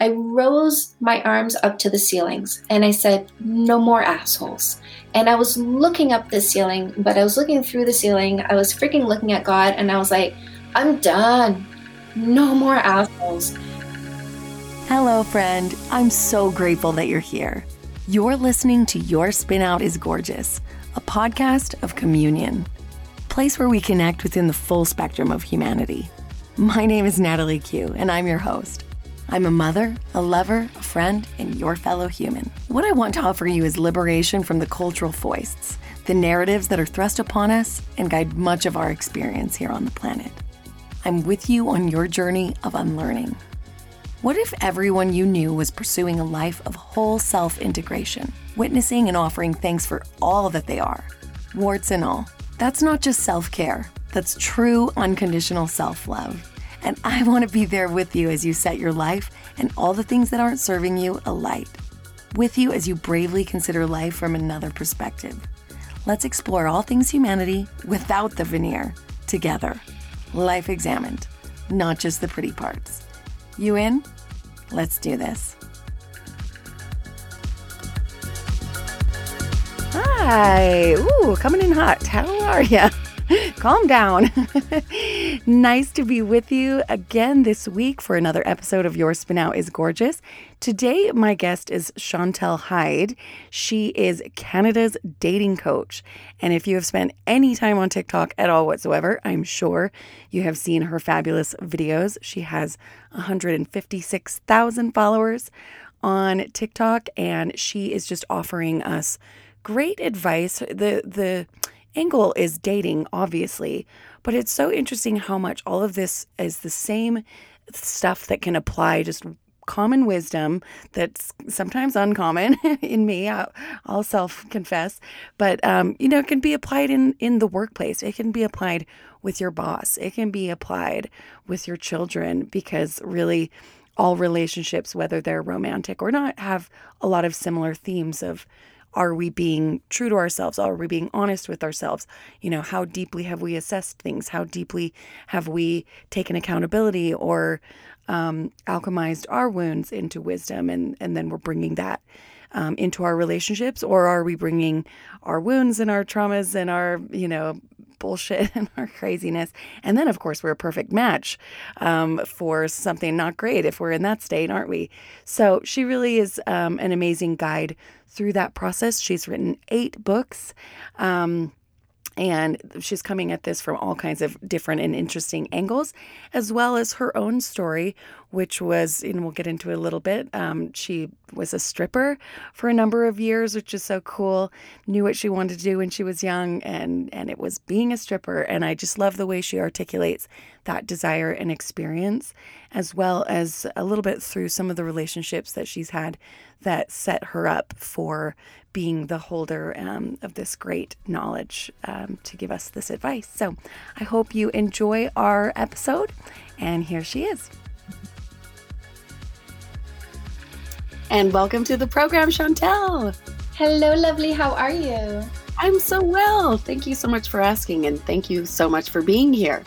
I rose my arms up to the ceilings and I said, No more assholes. And I was looking up the ceiling, but I was looking through the ceiling. I was freaking looking at God and I was like, I'm done. No more assholes. Hello, friend. I'm so grateful that you're here. You're listening to Your Spin Out is Gorgeous, a podcast of communion, place where we connect within the full spectrum of humanity. My name is Natalie Que, and I'm your host. I'm a mother, a lover, a friend, and your fellow human. What I want to offer you is liberation from the cultural foists, the narratives that are thrust upon us and guide much of our experience here on the planet. I'm with you on your journey of unlearning. What if everyone you knew was pursuing a life of whole self integration, witnessing and offering thanks for all that they are, warts and all? That's not just self care, that's true unconditional self love. And I want to be there with you as you set your life and all the things that aren't serving you alight. With you as you bravely consider life from another perspective. Let's explore all things humanity without the veneer together. Life examined, not just the pretty parts. You in? Let's do this. Hi. Ooh, coming in hot. How are you? Calm down. nice to be with you again this week for another episode of Your Spin Out is Gorgeous. Today, my guest is Chantal Heide. She is Canada's dating coach. And if you have spent any time on TikTok at all whatsoever, I'm sure you have seen her fabulous videos. She has 156,000 followers on TikTok, and she is just offering us great advice. The, the, angle is dating, obviously, but it's so interesting how much all of this is the same stuff that can apply just common wisdom that's sometimes uncommon in me I'll, I'll self confess but um, you know it can be applied in in the workplace. It can be applied with your boss. It can be applied with your children because really all relationships whether they're romantic or not have a lot of similar themes of are we being true to ourselves? Are we being honest with ourselves? You know, how deeply have we assessed things? How deeply have we taken accountability or um, alchemized our wounds into wisdom? And, and then we're bringing that um, into our relationships? Or are we bringing our wounds and our traumas and our, you know, bullshit and our craziness. And then, of course, we're a perfect match um, for something not great if we're in that state, aren't we? So she really is um, an amazing guide through that process. She's written eight books. Um, and she's coming at this from all kinds of different and interesting angles, as well as her own story, which was, and we'll get into it a little bit. Um, she was a stripper for a number of years, which is so cool. Knew what she wanted to do when she was young, and and it was being a stripper. And I just love the way she articulates that desire and experience, as well as a little bit through some of the relationships that she's had that set her up for being the holder um, of this great knowledge um, to give us this advice. So I hope you enjoy our episode, and here she is. And welcome to the program, Chantal. Hello, lovely. How are you? I'm so well. Thank you so much for asking, and thank you so much for being here.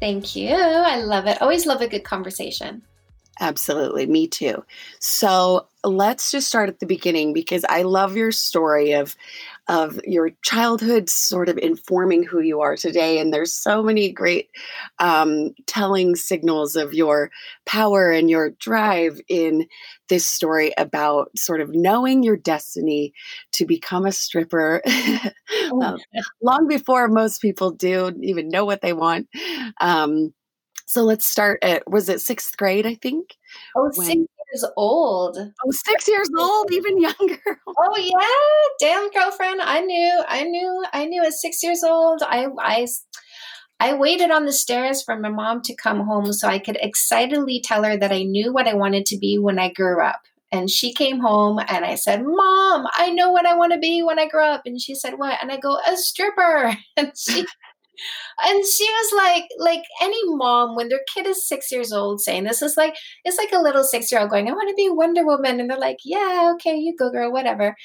Thank you. I love it. Always love a good conversation. Absolutely. Me too. So let's just start at the beginning because I love your story of of your childhood sort of informing who you are today. And there's so many great um, telling signals of your power and your drive in this story about sort of knowing your destiny to become a stripper oh, um, long before most people do even know what they want. Um, so let's start at was it sixth grade? I think. Oh, when, six years old. Oh, six years old, even younger. oh yeah, damn girlfriend. I knew, I knew, I knew at six years old. I, I, I waited on the stairs for my mom to come home so I could excitedly tell her that I knew what I wanted to be when I grew up. And she came home and I said, Mom, I know what I want to be when I grow up. And she said, What? And I go, A stripper. And she and she was like like any mom when their kid is six years old saying this is like it's like a little six year old going i want to be wonder woman and they're like yeah okay you go girl whatever.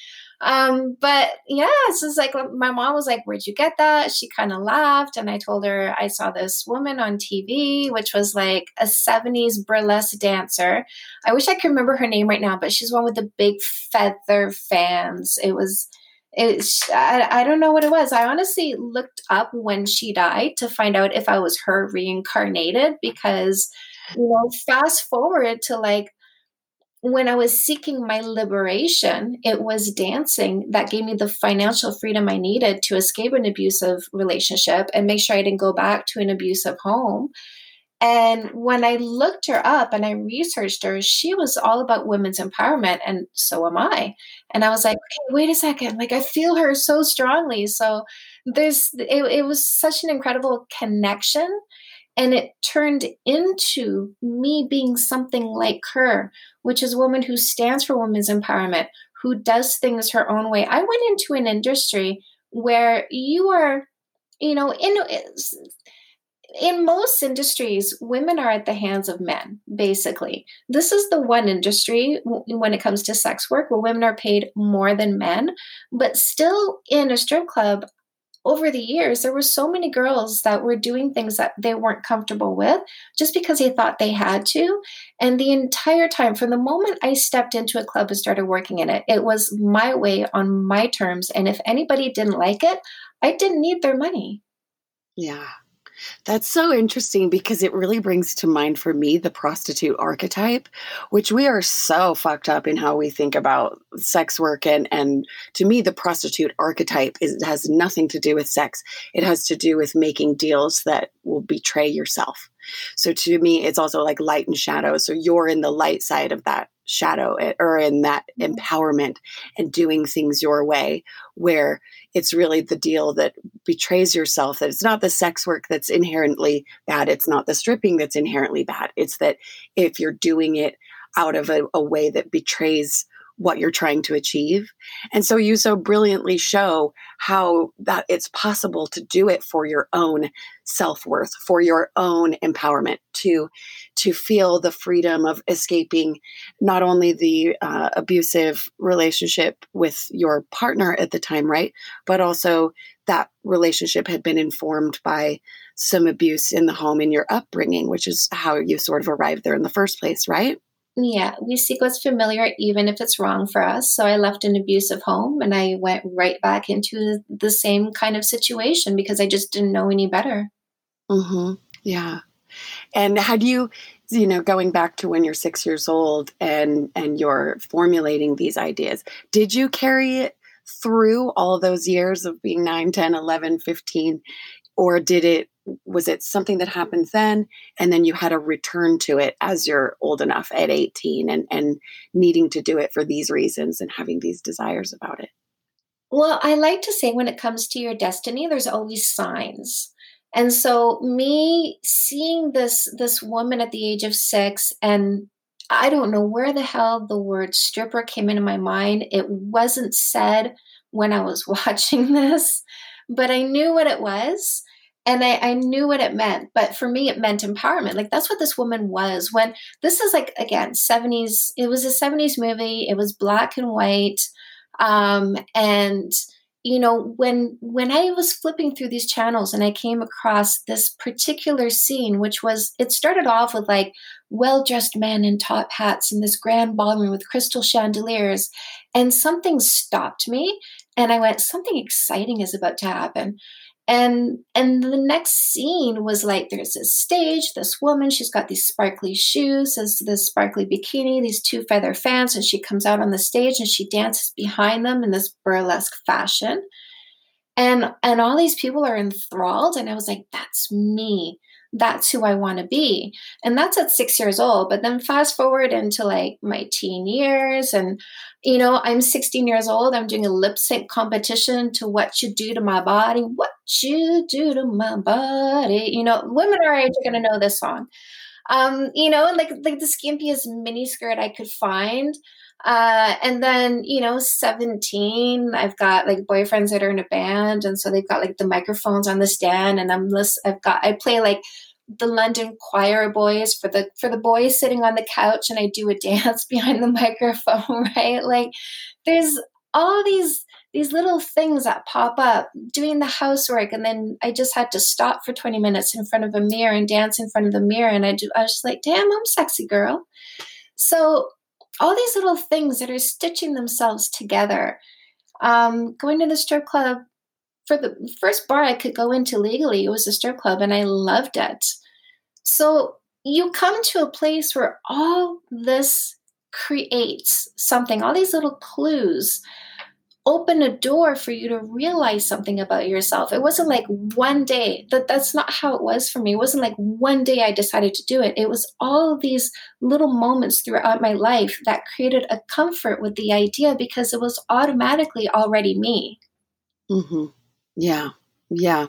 Um but yeah it's just like my mom was like where'd you get that? She kind of laughed and i told her i saw this woman on tv which was like a 70s burlesque dancer. I wish i could remember her name right now but she's one with the big feather fans. It was it's I, I don't know what it was. I honestly looked up when she died to find out if i was her reincarnated because you know fast forward to like when i was seeking my liberation it was dancing that gave me the financial freedom i needed to escape an abusive relationship and make sure i didn't go back to an abusive home and when I looked her up and I researched her, she was all about women's empowerment, and so am I. And I was like, okay, wait a second, like I feel her so strongly. So there's it, it was such an incredible connection. And it turned into me being something like her, which is a woman who stands for women's empowerment, who does things her own way. I went into an industry where you are, you know, in in most industries, women are at the hands of men, basically. This is the one industry when it comes to sex work where women are paid more than men. But still, in a strip club, over the years, there were so many girls that were doing things that they weren't comfortable with just because they thought they had to. And the entire time, from the moment I stepped into a club and started working in it, it was my way on my terms. And if anybody didn't like it, I didn't need their money. Yeah. That's so interesting because it really brings to mind for me the prostitute archetype, which we are so fucked up in how we think about sex work. And, and to me, the prostitute archetype is, has nothing to do with sex. It has to do with making deals that will betray yourself. So to me, it's also like light and shadow. So you're in the light side of that shadow eh, or in that mm-hmm. empowerment and doing things your way where it's really the deal that betrays yourself that it's not the sex work that's inherently bad it's not the stripping that's inherently bad it's that if you're doing it out of a, a way that betrays what you're trying to achieve. And so you so brilliantly show how that it's possible to do it for your own self-worth, for your own empowerment, to to feel the freedom of escaping not only the uh, abusive relationship with your partner at the time, right, but also that relationship had been informed by some abuse in the home in your upbringing, which is how you sort of arrived there in the first place, right? Yeah, we seek what's familiar, even if it's wrong for us. So I left an abusive home and I went right back into the same kind of situation because I just didn't know any better. Mm-hmm. Yeah. And had you, you know, going back to when you're six years old and and you're formulating these ideas, did you carry it through all those years of being 9, 10, 11, 15? Or did it was it something that happened then and then you had to return to it as you're old enough at 18 and and needing to do it for these reasons and having these desires about it? Well i like to say when it comes to your destiny there's always signs. And so me seeing this this woman at the age of 6 and i don't know where the hell the word stripper came into my mind. It wasn't said when i was watching this but i knew what it was and I, I knew what it meant but for me it meant empowerment. Like that's what this woman was. When this is like again 70s it was a 70s movie. It was black and white. Um, and you know when when i was flipping through these channels and i came across this particular scene which was it started off with like well dressed men in top hats in this grand ballroom with crystal chandeliers and something stopped me and i went something exciting is about to happen and and the next scene was like there's this stage this woman she's got these sparkly shoes this, this sparkly bikini these two feather fans and she comes out on the stage and she dances behind them in this burlesque fashion. And and all these people are enthralled and i was like that's me that's who I want to be. And that's at six years old. But then fast forward into like my teen years, and you know, I'm 16 years old. I'm doing a lip sync competition to What You Do to My Body. What You Do to My Body. You know, women our age are going to know this song. um, you know, like like the skimpiest mini skirt I could find. Uh, and then, you know, 17, I've got like boyfriends that are in a band. And so they've got like the microphones on the stand and I'm list, I've got, I play like the London choir boys for the, for the boys sitting on the couch and I do a dance behind the microphone, right? Like there's all these, these little things that pop up doing the housework and then i just had to stop for 20 minutes in front of a mirror and dance in front of the mirror and i, do, I was just like damn i'm sexy girl so all these little things that are stitching themselves together. Um, going to the strip club for the first bar I could go into legally, it was a strip club, and I loved it. So you come to a place where all this creates something, all these little clues open a door for you to realize something about yourself. It wasn't like one day that that's not how it was for me. It wasn't like one day I decided to do it. It was all these little moments throughout my life that created a comfort with the idea because it was automatically already me. Mm-hmm. Yeah. Yeah.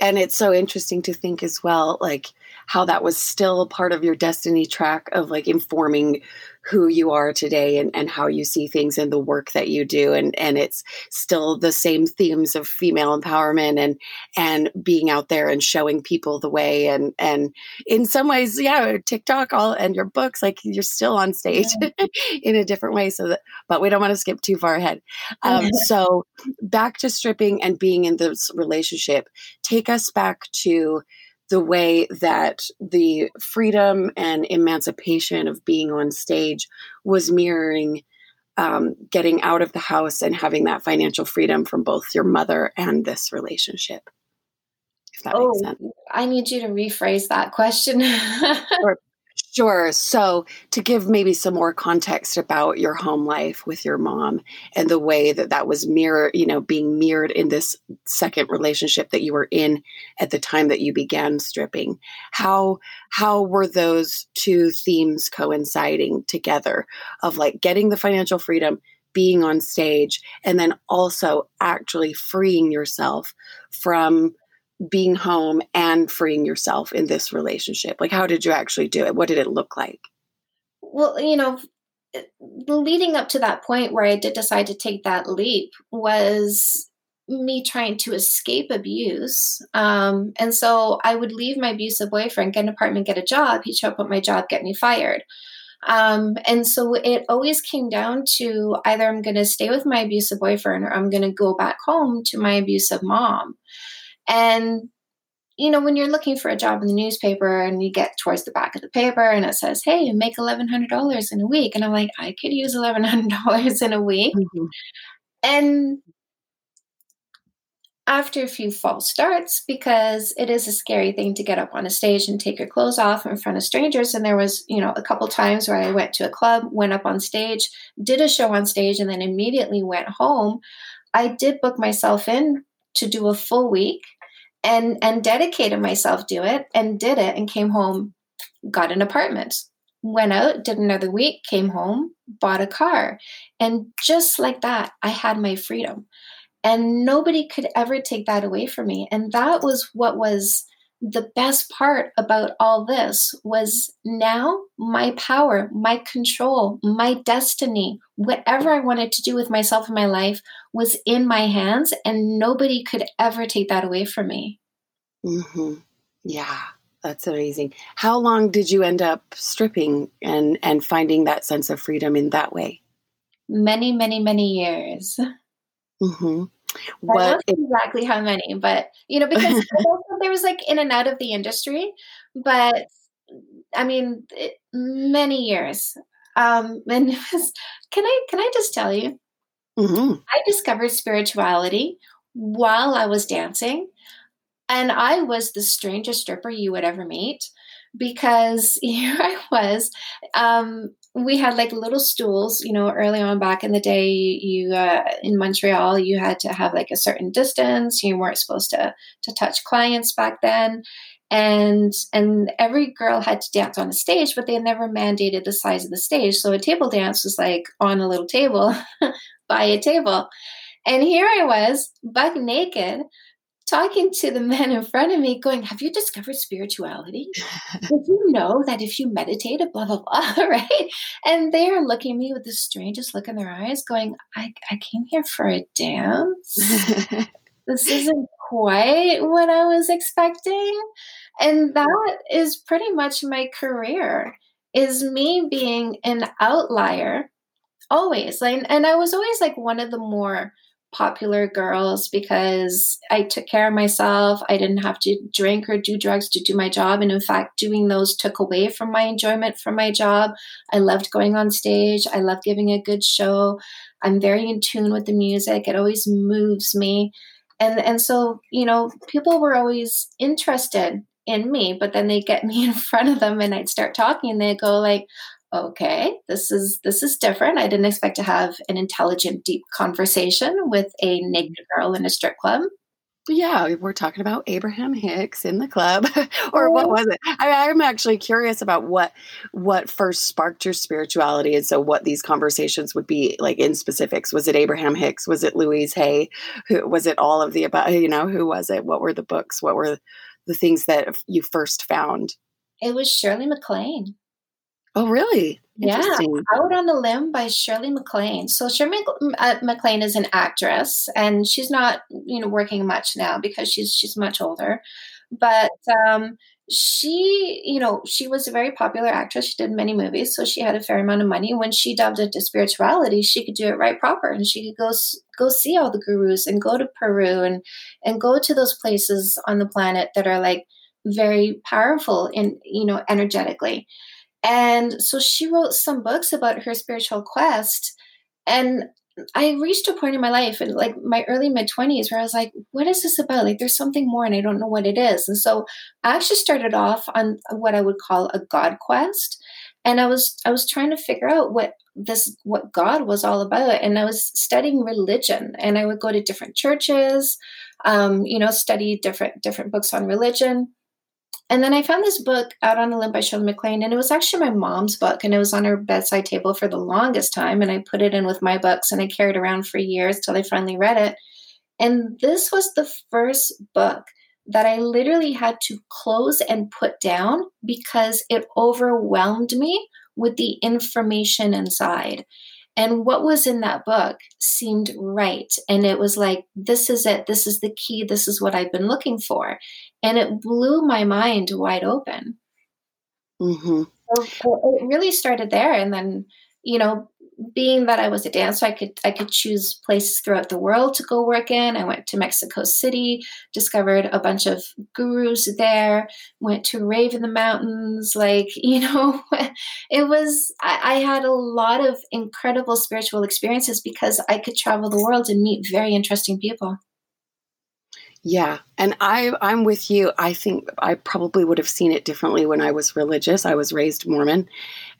And it's so interesting to think as well, like how that was still part of your destiny track of like informing who you are today and, and how you see things in the work that you do and and it's still the same themes of female empowerment and and being out there and showing people the way and and in some ways yeah tiktok all and your books like you're still on stage yeah. in a different way so that but we don't want to skip too far ahead um, so back to stripping and being in this relationship take us back to the way that the freedom and emancipation of being on stage was mirroring um, getting out of the house and having that financial freedom from both your mother and this relationship. If that oh, makes sense. I need you to rephrase that question. or Sure. So, to give maybe some more context about your home life with your mom and the way that that was mirror, you know, being mirrored in this second relationship that you were in at the time that you began stripping. How how were those two themes coinciding together of like getting the financial freedom, being on stage, and then also actually freeing yourself from being home and freeing yourself in this relationship? Like, how did you actually do it? What did it look like? Well, you know, leading up to that point where I did decide to take that leap was me trying to escape abuse. Um, and so I would leave my abusive boyfriend, get an apartment, get a job. He'd show up at my job, get me fired. Um, and so it always came down to either I'm going to stay with my abusive boyfriend or I'm going to go back home to my abusive mom. And you know, when you're looking for a job in the newspaper and you get towards the back of the paper and it says, hey, make $1,100 in a week. And I'm like, I could use $1,100 in a week. Mm-hmm. And after a few false starts, because it is a scary thing to get up on a stage and take your clothes off in front of strangers. And there was, you know, a couple times where I went to a club, went up on stage, did a show on stage, and then immediately went home. I did book myself in to do a full week and and dedicated myself to it and did it and came home got an apartment went out did another week came home bought a car. And just like that i had my freedom. And nobody could ever take that away from me. And that was what was the best part about all this was now my power, my control, my destiny, whatever I wanted to do with myself and my life was in my hands, and nobody could ever take that away from me. Mm-hmm. Yeah, that's amazing. How long did you end up stripping and and finding that sense of freedom in that way? Many, many, many years. Mm-hmm. What exactly how many, but you know, because there was like in and out of the industry, but I mean, it, many years. Um, and was, can I can I just tell you? Mm-hmm. I discovered spirituality while I was dancing, and I was the strangest stripper you would ever meet because here I was. Um, we had like little stools, you know, early on back in the day, you uh, in Montreal, you had to have like a certain distance. You weren't supposed to to touch clients back then, and and every girl had to dance on a stage, but they never mandated the size of the stage. So a table dance was like on a little table by a table, and here I was, buck naked, talking to the men in front of me, going, Have you discovered spirituality? Did you know that if you meditate, blah, blah, blah, right? And they are looking at me with the strangest look in their eyes, going, I, I came here for a dance. this isn't quite what I was expecting. And that is pretty much my career is me being an outlier always like and i was always like one of the more popular girls because I took care of myself. I didn't have to drink or do drugs to do my job. And in fact, doing those took away from my enjoyment from my job. I loved going on stage. I love giving a good show. I'm very in tune with the music. It always moves me. And and so, you know, people were always interested in me, but then they get me in front of them and I'd start talking and they go like, okay this is this is different i didn't expect to have an intelligent deep conversation with a naked girl in a strip club yeah, we're talking about Abraham Hicks in the club, or what oh. was it? I, am actually curious about what what first sparked your spirituality, and so what these conversations would be like in specifics. Was it Abraham Hicks? Was it Louise Hay? Who was it? All of the about? You know, who was it? What were the books? What were the things that you first found? It was Shirley MacLaine. Oh, really? Yeah, Out on a Limb by Shirley MacLaine. So Shirley uh, MacLaine is an actress, and she's not, you know, working much now because she's she's much older. But um, she, you know, she was a very popular actress. She did many movies, so she had a fair amount of money. When she delved into spirituality, she could do it right proper, and she could go go see all the gurus and go to Peru and and go to those places on the planet that are like very powerful in you know energetically and so she wrote some books about her spiritual quest. And I reached a point in my life in like my early mid 20s where I was like, what is this about? Like, there's something more and I don't know what it is. And so I actually started off on what I would call a God quest. And I was I was trying to figure out what this what God was all about. And I was studying religion and I would go to different churches, um, you know, study different different books on religion. And then I found this book out on a limb by Shirley MacLaine, and it was actually my mom's book, and it was on her bedside table for the longest time. And I put it in with my books, and I carried around for years till I finally read it. And this was the first book that I literally had to close and put down because it overwhelmed me with the information inside. And what was in that book seemed right. And it was like, this is it. This is the key. This is what I've been looking for. And it blew my mind wide open. Mm-hmm. So it really started there. And then, you know, being that I was a dancer, I could I could choose places throughout the world to go work in. I went to Mexico City, discovered a bunch of gurus there, went to rave in the mountains. Like you know, it was I, I had a lot of incredible spiritual experiences because I could travel the world and meet very interesting people. Yeah, and I I'm with you. I think I probably would have seen it differently when I was religious. I was raised Mormon,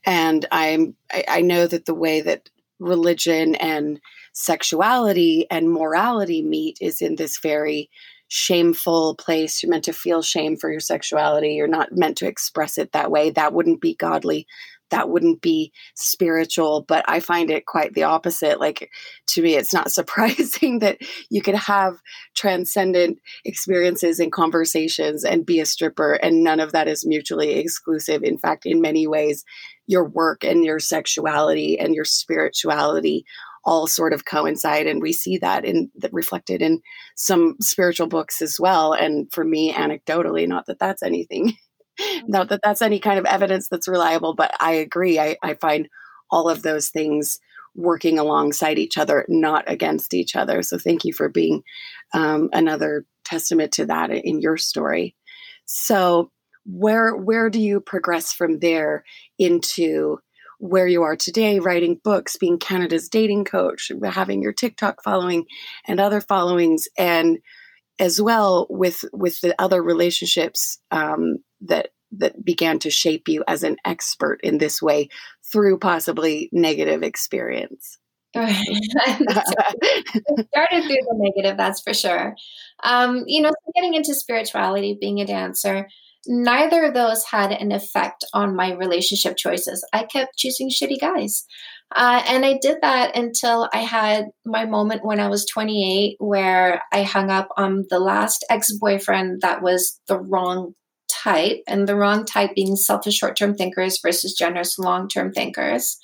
and I'm I, I know that the way that religion and sexuality and morality meet is in this very shameful place. You're meant to feel shame for your sexuality. You're not meant to express it that way. That wouldn't be godly that wouldn't be spiritual but i find it quite the opposite like to me it's not surprising that you could have transcendent experiences and conversations and be a stripper and none of that is mutually exclusive. In fact in many ways your work and your sexuality and your spirituality all sort of coincide and we see that in that reflected in some spiritual books as well and for me anecdotally not that that's anything not that that's any kind of evidence that's reliable, but I agree. I, I find all of those things working alongside each other, not against each other. So thank you for being um, another testament to that in your story. So where where do you progress from there into where you are today, writing books, being Canada's dating coach, having your TikTok following and other followings, and as well with with the other relationships um, that that began to shape you as an expert in this way through possibly negative experience. started through the negative, that's for sure. Um, you know, getting into spirituality, being a dancer. neither of those had an effect on my relationship choices. I kept choosing shitty guys. Uh, and I did that until I had my moment when I was 28, where I hung up on the last ex boyfriend that was the wrong type, and the wrong type being selfish short term thinkers versus generous long term thinkers.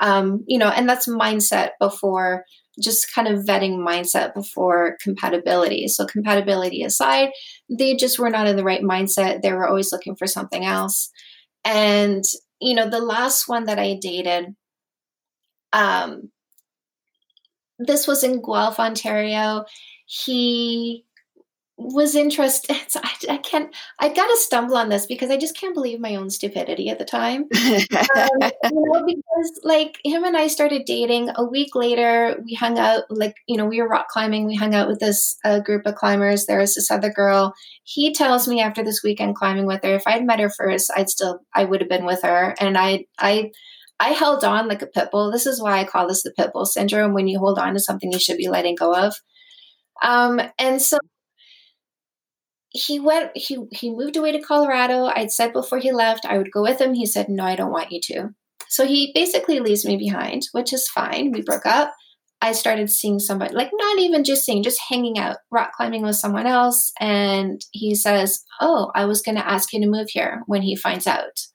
Um, you know, and that's mindset before just kind of vetting mindset before compatibility. So, compatibility aside, they just were not in the right mindset. They were always looking for something else. And, you know, the last one that I dated, um, this was in Guelph, Ontario. He was interested. I, I, can't. I've got to stumble on this because I just can't believe my own stupidity at the time. um, you know, because like him and I started dating. A week later, we hung out. Like you know, we were rock climbing. We hung out with this uh, group of climbers. There was this other girl. He tells me after this weekend climbing with her, if I'd met her first, I'd still, I would have been with her. And I, I. I held on like a pit bull. This is why I call this the pit bull syndrome. When you hold on to something you should be letting go of. Um, and so he went he he moved away to colorado. I'd said before he left i would go with him. He said no i don't want you to. So he basically leaves me behind which is fine. We broke up. I started seeing somebody like not even just seeing just hanging out rock climbing with someone else. And he says oh i was going to ask you to move here when he finds out.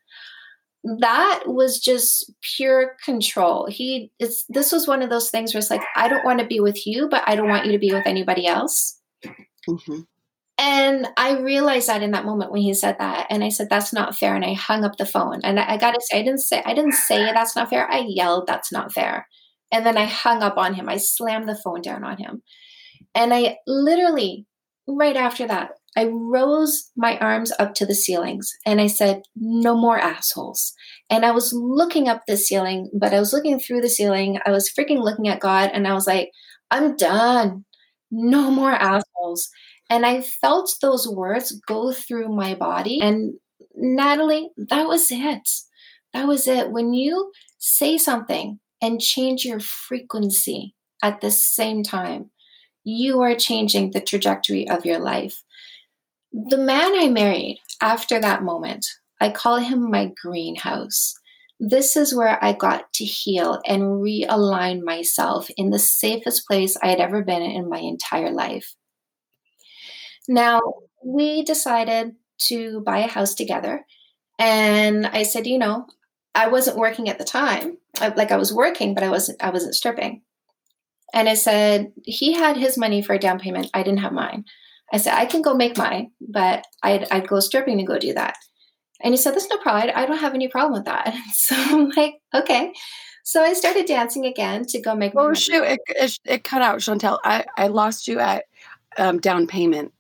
That was just pure control. He it's this was one of those things where it's like i don't want to be with you but i don't want you to be with anybody else. Mm-hmm. And I realized that in that moment when he said that, and I said, "That's not fair," and I hung up the phone. And I, I got to say, I didn't say, I didn't say that's not fair. I yelled, "That's not fair," and then I hung up on him. I slammed the phone down on him, and I literally, right after that, I rose my arms up to the ceilings and I said, "No more assholes." And I was looking up the ceiling, but I was looking through the ceiling. I was freaking looking at God, and I was like, "I'm done. No more assholes." And I felt those words go through my body. And Natalie, that was it. That was it. When you say something and change your frequency at the same time, you are changing the trajectory of your life. The man I married after that moment, I call him my greenhouse. This is where I got to heal and realign myself in the safest place I had ever been in my entire life. Now, we decided to buy a house together. And I said, you know, I wasn't working at the time. I, like I was working, but I wasn't I wasn't stripping. And I said, he had his money for a down payment. I didn't have mine. I said, I can go make mine, but I'd, I'd go stripping to go do that. And he said, There's no problem. I don't have any problem with that. So I'm like, okay. So I started dancing again to go make. Oh shoot! It, it, it, cut out, Chantal. I, I lost you at um, down payment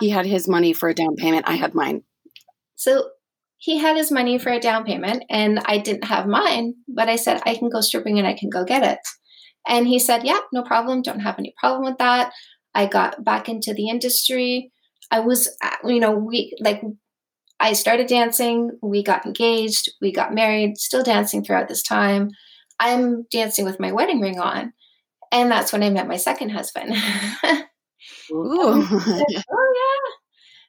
he had his money for a down payment. I had mine. So he had his money for a down payment and I didn't have mine, but I said, I can go stripping and I can go get it. And he said, Yeah, no problem. Don't have any problem with that. I got back into the industry. I was, uh, you know, we like, I started dancing. We got engaged. We got married, still dancing throughout this time. I'm dancing with my wedding ring on. And that's when I met my second husband. Ooh. oh yeah.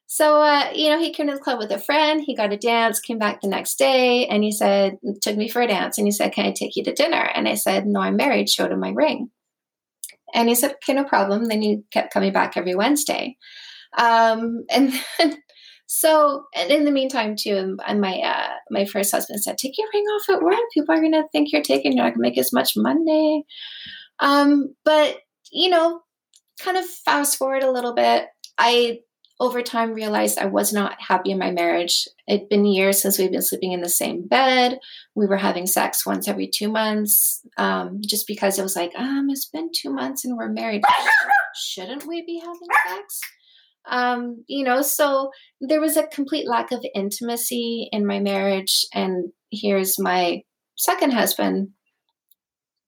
So uh, you know, he came to the club with a friend. He got a dance. Came back the next day, and he said, took me for a dance, and he said, "Can I take you to dinner?" And I said, "No, I'm married." Showed him my ring, and he said, "Okay, no problem." Then he kept coming back every Wednesday, um, and then. So, and in the meantime, too, and my uh, my first husband said, "Take your ring off at work. People are going to think you're taking. You're not going to make as much money." Um, but you know, kind of fast forward a little bit, I over time realized I was not happy in my marriage. It'd been years since we've been sleeping in the same bed. We were having sex once every two months, um, just because it was like, um, it's been two months and we're married. Shouldn't we be having sex? Um, you know, so there was a complete lack of intimacy in my marriage. And here's my second husband,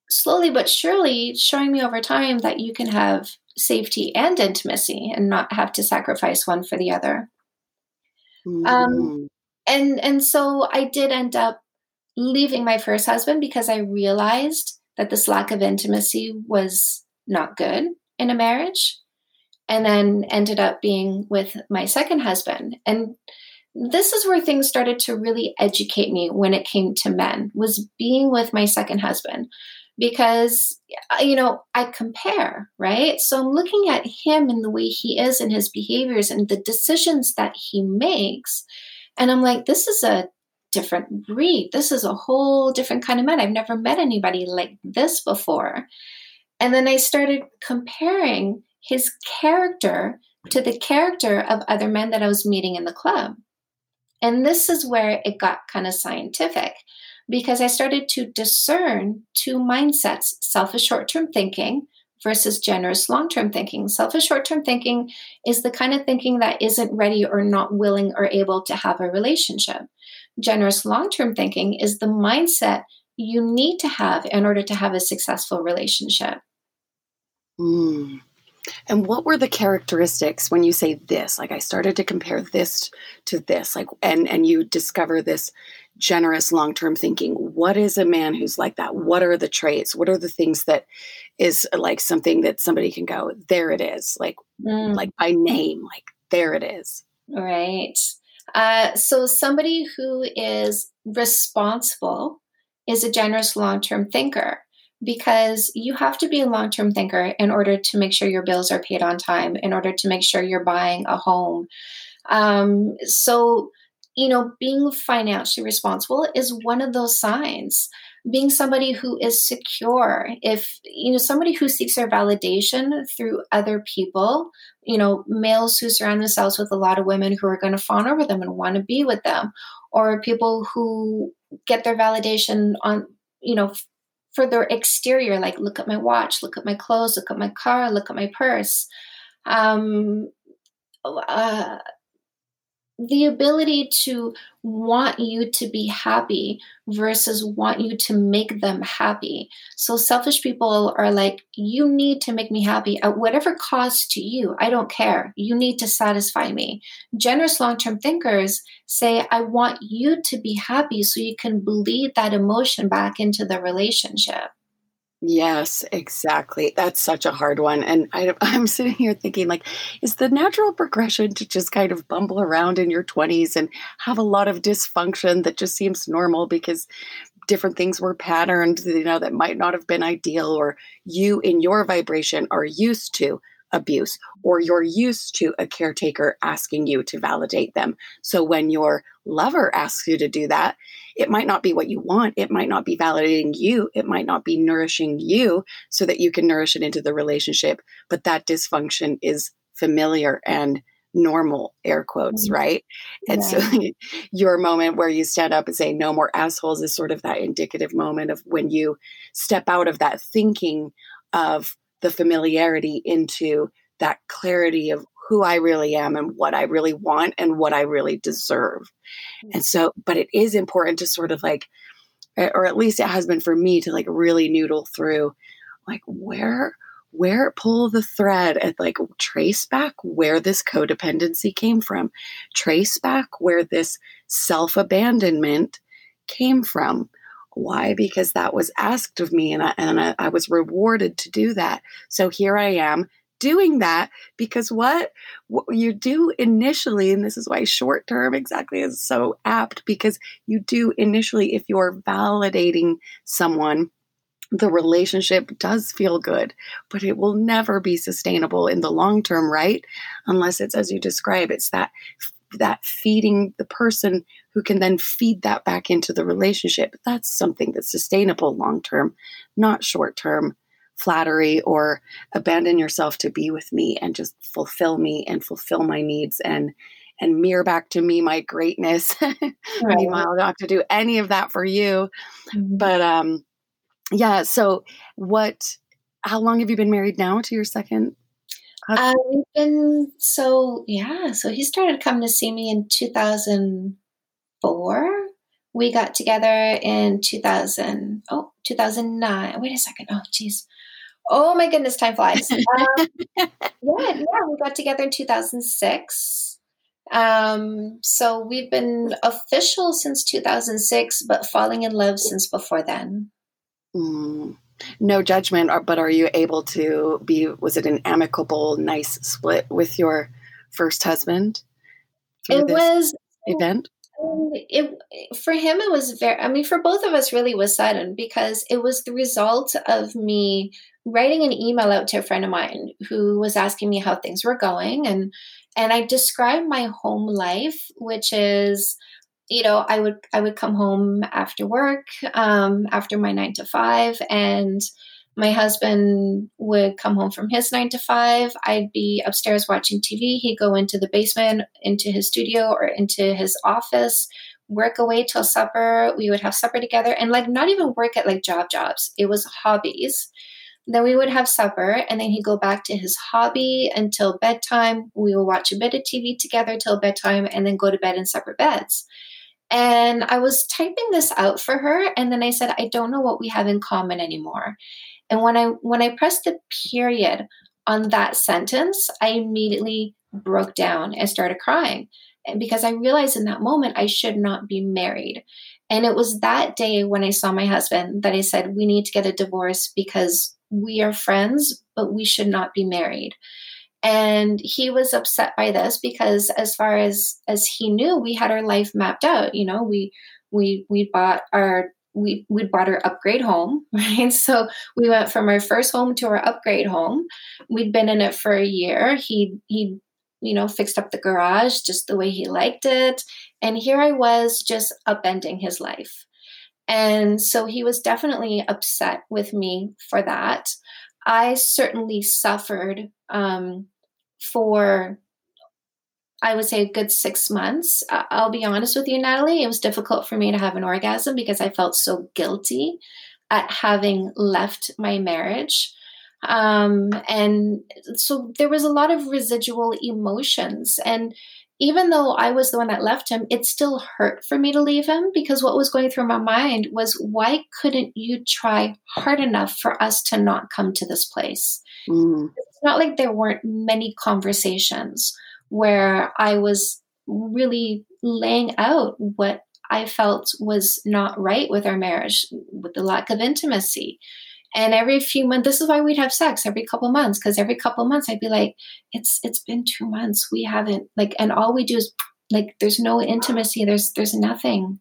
slowly but surely showing me over time that you can have safety and intimacy and not have to sacrifice one for the other. Um, mm. Um, and and so I did end up leaving my first husband because I realized that this lack of intimacy was not good in a marriage and then ended up being with my second husband and this is where things started to really educate me when it came to men was being with my second husband because uh, you know i compare right? So i'm looking at him and the way he is and his behaviors and the decisions that he makes and i'm like this is a different breed. This is a whole different kind of man. I've never met anybody like this before. And then i started comparing his character to the character of other men that i was meeting in the club. And this is where it got kind of scientific because I started to discern two mindsets selfish short term thinking versus generous long term thinking. Selfish short term thinking is the kind of thinking that isn't ready or not willing or able to have a relationship. Generous long term thinking is the mindset you need to have in order to have a successful relationship. Mm. And what were the characteristics when you say this? Like I started to compare this to this, like and and you discover this generous long-term thinking. What is a man who's like that? What are the traits? What are the things that is like something that somebody can go, there it is, like mm. like by name, like there it is. Right. Uh, so somebody who is responsible is a generous long-term thinker because you have to be a long term thinker in order to make sure your bills are paid on time, in order to make sure you're buying a home. Um, so, you know, being financially responsible is one of those signs. Being somebody who is secure, if, you know, somebody who seeks their validation through other people, you know, males who surround themselves with a lot of women who are going to fawn over them and want to be with them, or people who get their validation on, you know, for their exterior, like look at my watch, look at my clothes, look at my car, look at my purse. Um, uh, the ability to want you to be happy versus want you to make them happy. So selfish people are like, you need to make me happy at whatever cost to you. I don't care. You need to satisfy me. Generous long term thinkers say, I want you to be happy so you can bleed that emotion back into the relationship. Yes, exactly. That's such a hard one. And I, I'm sitting here thinking, like, is the natural progression to just kind of bumble around in your 20s and have a lot of dysfunction that just seems normal because different things were patterned, you know, that might not have been ideal, or you in your vibration are used to abuse, or you're used to a caretaker asking you to validate them. So when your lover asks you to do that, it might not be what you want. It might not be validating you. It might not be nourishing you so that you can nourish it into the relationship. But that dysfunction is familiar and normal air quotes mm-hmm. right and yeah. so your moment where you stand up and say no more assholes is sort of that indicative moment of when you step out of that thinking of the familiarity into that clarity of who I really am and what I really want and what I really deserve. Mm-hmm. And so, but it is important to sort of like, or at least it has been for me to like really noodle through like where where pull the thread and like trace back where this codependency came from trace back where this self-abandonment came from why? Because that was asked of me and I, and I, I was rewarded to do that. So here I am doing that because what, what you do initially, and this is why short term exactly is so apt because you do initially, if you're validating someone, the relationship does feel good, but it will never be sustainable in the long term, right? Unless it's as you describe, it's that that feeding the person who can then feed that back into the relationship. That's something that's sustainable long term, not short term flattery or abandon yourself to be with me and just fulfill me and fulfill my needs and and mirror back to me my greatness. Right. Meanwhile, I don't have to do any of that for you. Mm-hmm. But um yeah, so what how long have you been married now to your second uh, we've been so yeah. So he started coming to see me in 2004. We got together in 2000. Oh, 2009. Wait a second. Oh, geez. Oh my goodness, time flies. um, yeah, yeah. We got together in 2006. Um, so we've been official since 2006, but falling in love since before then. Mm no judgment but are you able to be was it an amicable nice split with your first husband it was event? It for him it was very i mean for both of us really was sudden because it was the result of me writing an email out to a friend of mine who was asking me how things were going. And and i described my home life which is you know i would i would come home after work um, after my nine to five and my husband would come home from his nine to five. I'd be upstairs watching TV. He'd go into the basement, into his studio, or into his office, work away till supper. We would have supper together and like not even work at like job jobs. It was hobbies. Then we would have supper and then he'd go back to his hobby until bedtime. We would watch a bit of TV together till bedtime and then go to bed in separate beds. And I was typing this out for her and then I said, I don't know what we have in common anymore. And when I when I pressed the period on that sentence, I immediately broke down and started crying. And because I realized in that moment I should not be married. And it was that day when I saw my husband that I said, We need to get a divorce because we are friends, but we should not be married. And he was upset by this because as far as as he knew, we had our life mapped out. You know, we we we bought our we we bought our upgrade home, right? So we went from our first home to our upgrade home. We'd been in it for a year. He he you know fixed up the garage just the way he liked it, and here I was just upending his life. And so he was definitely upset with me for that. I certainly suffered um, for I would say a good six months. I'll be honest with you, Natalie. It was difficult for me to have an orgasm because I felt so guilty at having left my marriage. Um, and so there was a lot of residual emotions. And even though I was the one that left him, it still hurt for me to leave him because what was going through my mind was why couldn't you try hard enough for us to not come to this place? Mm. It's not like there weren't many conversations where I was really laying out what I felt was not right with our marriage, with the lack of intimacy. And every few months, this is why we'd have sex every couple months, because every couple months I'd be like, "It's it's been two months, we haven't like," and all we do is like, there's no intimacy, there's there's nothing.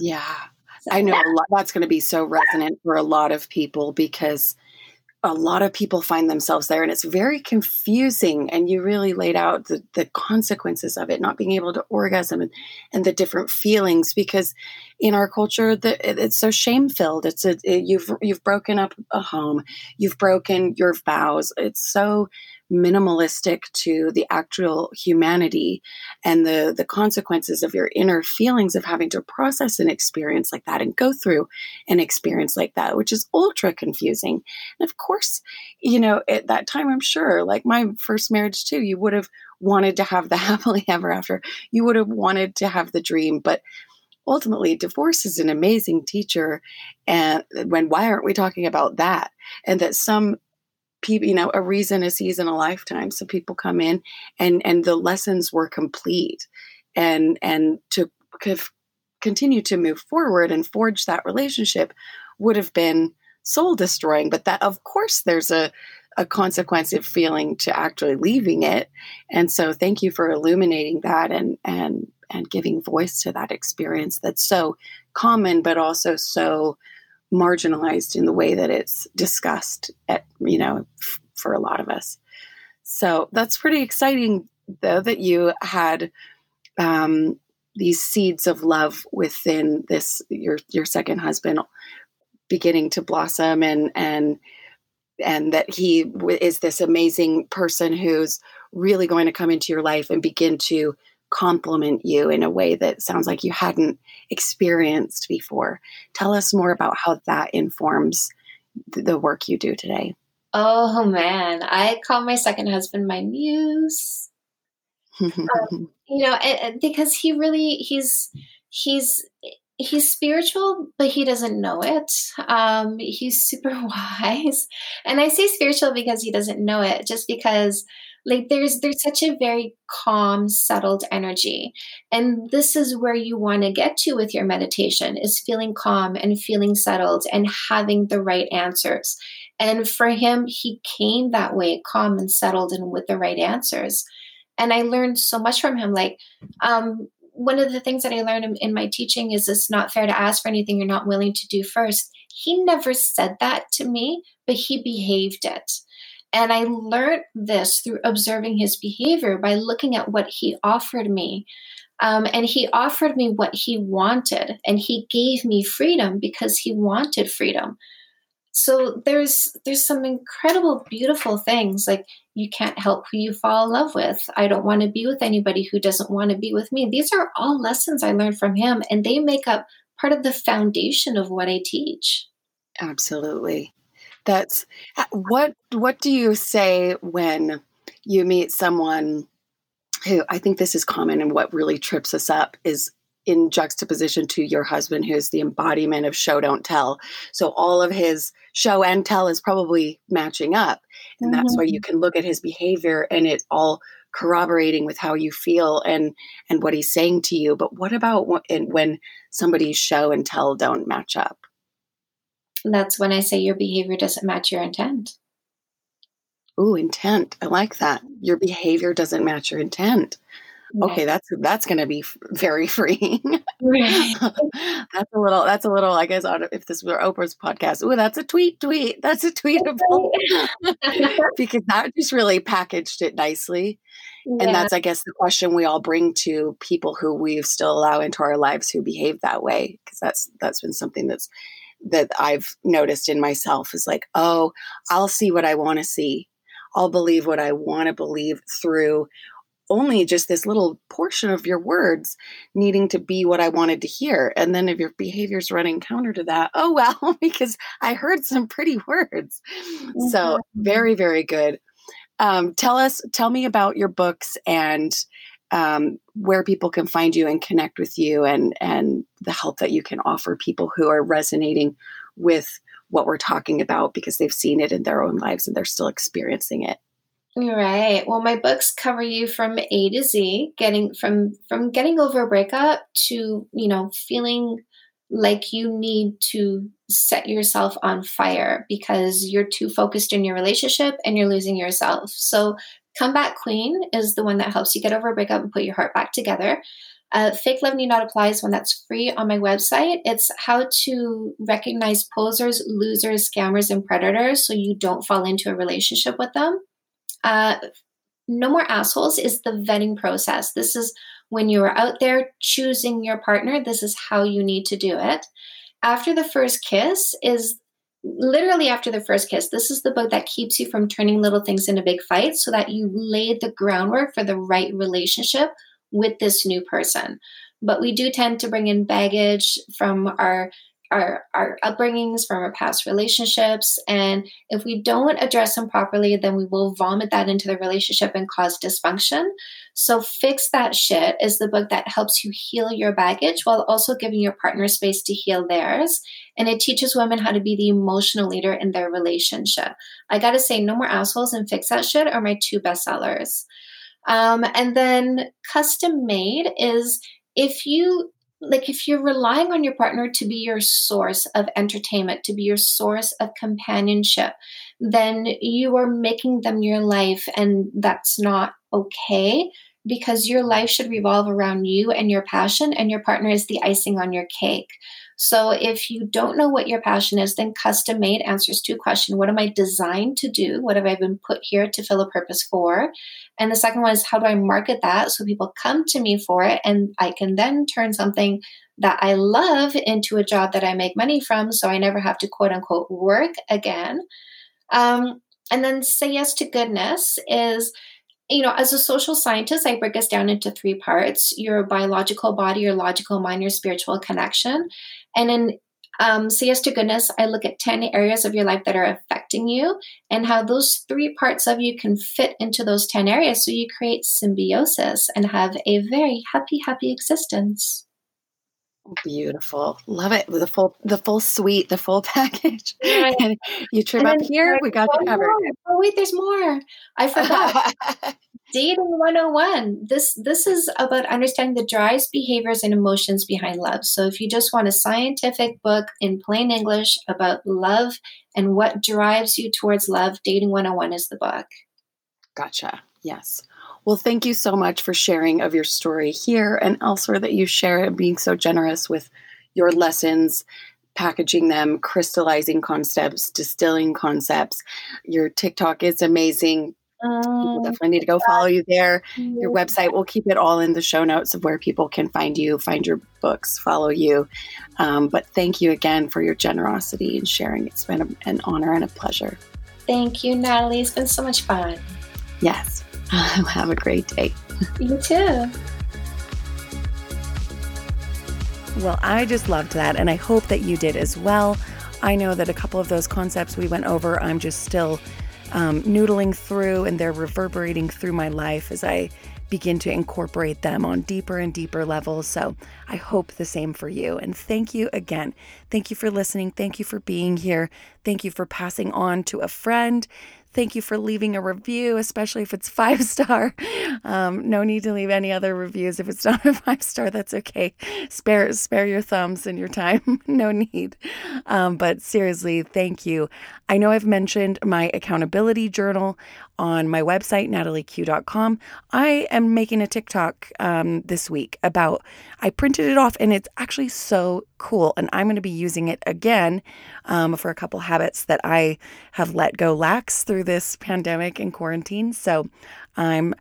Yeah, I know a lot, that's going to be so resonant for a lot of people because a lot of people find themselves there and it's very confusing and you really laid out the, the consequences of it not being able to orgasm and, and the different feelings because in our culture the, it, it's so shame filled it's a it, you've you've broken up a home you've broken your vows. It's so minimalistic to the actual humanity and the the consequences of your inner feelings of having to process an experience like that and go through an experience like that which is ultra confusing. And of course you know at that time i'm sure like my first marriage too you would have wanted to have the happily ever after. You would have wanted to have the dream but ultimately divorce is an amazing teacher and when why aren't we talking about that? And that some people you know a reason a season a lifetime so people come in and and the lessons were complete. And and to continue to move forward and forge that relationship would have been soul destroying but that of course there's a a consequence of feeling to actually leaving it. And so thank you for illuminating that and and and giving voice to that experience that's so common but also so marginalized in the way that it's discussed at you know f- for a lot of us. So that's pretty exciting though that you had um, these seeds of love within this your your second husband beginning to blossom and and and that he is this amazing person who's really going to come into your life and begin to complement you in a way that sounds like you hadn't experienced before. Tell us more about how that informs the work you do today. Oh man, I call my second husband my muse. um, you know, because he really he's he's he's spiritual, but he doesn't know it. Um, he's super wise, and I say spiritual because he doesn't know it, just because like there's there's such a very calm settled energy and this is where you want to get to with your meditation is feeling calm and feeling settled and having the right answers and for him he came that way calm and settled and with the right answers and I learned so much from him. Like, um, one of the things that I learned in, in my teaching is it's not fair to ask for anything you're not willing to do first. He never said that to me, but he behaved it. And I learned this through observing his behavior by looking at what he offered me. Um, and he offered me what he wanted, and he gave me freedom because he wanted freedom. So there's there's some incredible, beautiful things like you can't help who you fall in love with. I don't want to be with anybody who doesn't want to be with me. These are all lessons I learned from him, and they make up part of the foundation of what I teach. Absolutely. That's what what do you say when you meet someone who I think this is common and what really trips us up is in juxtaposition to your husband who's the embodiment of show don't tell. So all of his show and tell is probably matching up and mm-hmm. that's why you mm-hmm. can look at his behavior and it all corroborating with how you feel and and what he's saying to you but what about when somebody's show and tell don't match up that's when I say your behavior doesn't match your intent. Ooh, intent. I like that. Your behavior doesn't match your intent. Okay, that's that's going to be very freeing. that's a little. That's a little. I guess if this were Oprah's podcast, ooh, that's a tweet. Tweet. That's a tweetable because that just really packaged it nicely. Yeah. And that's, I guess, the question we all bring to people who we still allow into our lives who behave that way, because that's that's been something that's that I've noticed in myself is like, oh, I'll see what I want to see. I'll believe what I want to believe through only just this little portion of your words needing to be what I wanted to hear. And then if your behavior's running counter to that, oh well, because I heard some pretty words. Mm-hmm. So very, very good. Um, tell us, tell me about your books and um, where people can find you and connect with you and and the help that you can offer people who are resonating with what we're talking about because they've seen it in their own lives and they're still experiencing it. Right. Well my books cover you from a to z getting from from getting over a breakup to you know feeling like you need to set yourself on fire because you're too focused in your relationship and you're losing yourself. So Comeback Queen is the one that helps you get over a breakup and put your heart back together. Uh, Fake Love Need Not Apply is one that's free on my website. It's how to recognize posers, losers, scammers, and predators so you don't fall into a relationship with them. Uh, no More Assholes is the vetting process. This is when you are out there choosing your partner, this is how you need to do it. After the First Kiss is literally after the first kiss, this is the book that keeps you from turning little things into big fights so that you laid the groundwork for the right relationship with this new person. But we do tend to bring in baggage from our our, our upbringings, from our past relationships. And if we don't address them properly, then we will vomit that into the relationship and cause dysfunction. So, Fix That Shit is the book that helps you heal your baggage while also giving your partner space to heal theirs. And it teaches women how to be the emotional leader in their relationship. I gotta say, No More Assholes and Fix That Shit are my two bestsellers. Um, and then Custom Made is if you like if you're relying on your partner to be your source of entertainment, to be your source of companionship, then you are making them your life, and that's not okay because your life should revolve around you and your passion, and your partner is the icing on your cake. So if you don't know what your passion is, then custom made answers two questions. What am I designed to do? What have I been put here to fill a purpose for? And the second one is how do I market that so people come to me for it and I can then turn something that I love into a job that I make money from so I never have to quote unquote work again. Um, and then say yes to goodness is you know, as a social scientist, I break us down into three parts your biological body, your logical mind, your spiritual connection. And in um, Say Yes to Goodness, I look at 10 areas of your life that are affecting you and how those three parts of you can fit into those 10 areas so you create symbiosis and have a very happy, happy existence. Beautiful. Love it. The full the full suite, the full package. and you trim and up here, we got you covered. Oh wait, there's more. I forgot. Dating 101. This this is about understanding the drives, behaviors, and emotions behind love. So if you just want a scientific book in plain English about love and what drives you towards love, Dating 101 is the book. Gotcha. Yes. Well, thank you so much for sharing of your story here and elsewhere that you share and being so generous with your lessons, packaging them, crystallizing concepts, distilling concepts. Your TikTok is amazing. People Um, definitely need to go follow you there. Your website, we'll keep it all in the show notes of where people can find you, find your books, follow you. Um, but thank you again for your generosity and sharing. It's been a, an honor and a pleasure. Thank you, Natalie. It's been so much fun. Yes. Have a great day. You too. Well, I just loved that, and I hope that you did as well. I know that a couple of those concepts we went over, I'm just still um, noodling through, and they're reverberating through my life as I begin to incorporate them on deeper and deeper levels. So I hope the same for you. And thank you again. Thank you for listening. Thank you for being here. Thank you for passing on to a friend. Thank you for leaving a review, especially if it's five star. Um, no need to leave any other reviews if it's not a five star. That's okay. Spare spare your thumbs and your time. no need. Um, but seriously, thank you. I know I've mentioned my accountability journal on my website, natalieque.com. I am making a TikTok um, this week about, I printed it off and it's actually so cool. And I'm going to be using it again um, for a couple habits that I have let go lax through this pandemic and quarantine. So I'm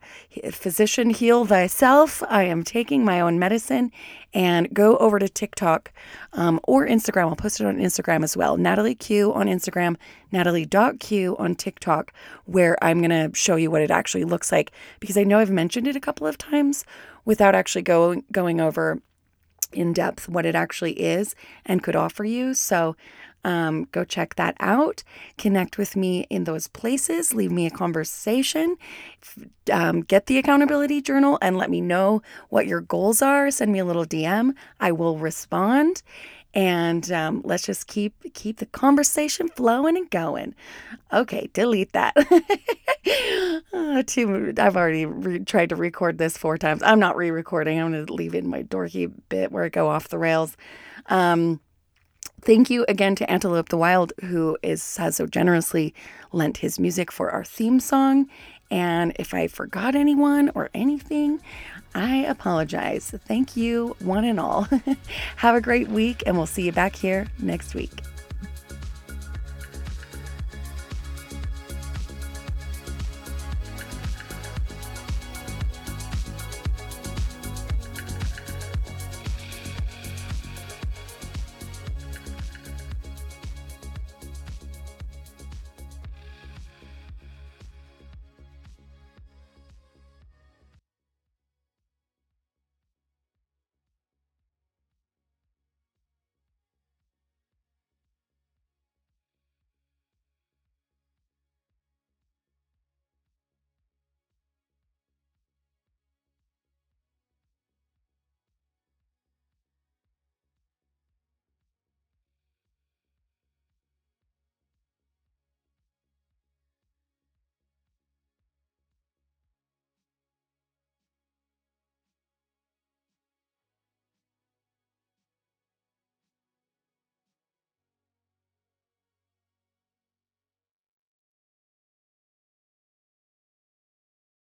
physician heal thyself. I am taking my own medicine and go over to TikTok um, or Instagram. I'll post it on Instagram as well. Natalie Que on Instagram, Natalie.que on TikTok, where I'm going to show you what it actually looks like because I know I've mentioned it a couple of times without actually going going over in depth what it actually is and could offer you. So um, go check that out. Connect with me in those places. Leave me a conversation. Um, get the accountability journal and let me know what your goals are. Send me a little DM. I will respond. And um, let's just keep keep the conversation flowing and going. Okay, delete that. uh, too, I've already re- tried to record this four times. I'm not re-recording. I'm going to leave in my dorky bit where I go off the rails. Um, thank you again to Antelope the Wild, who is has so generously lent his music for our theme song. And if I forgot anyone or anything, I apologize. Thank you, one and all. Have a great week, and we'll see you back here next week.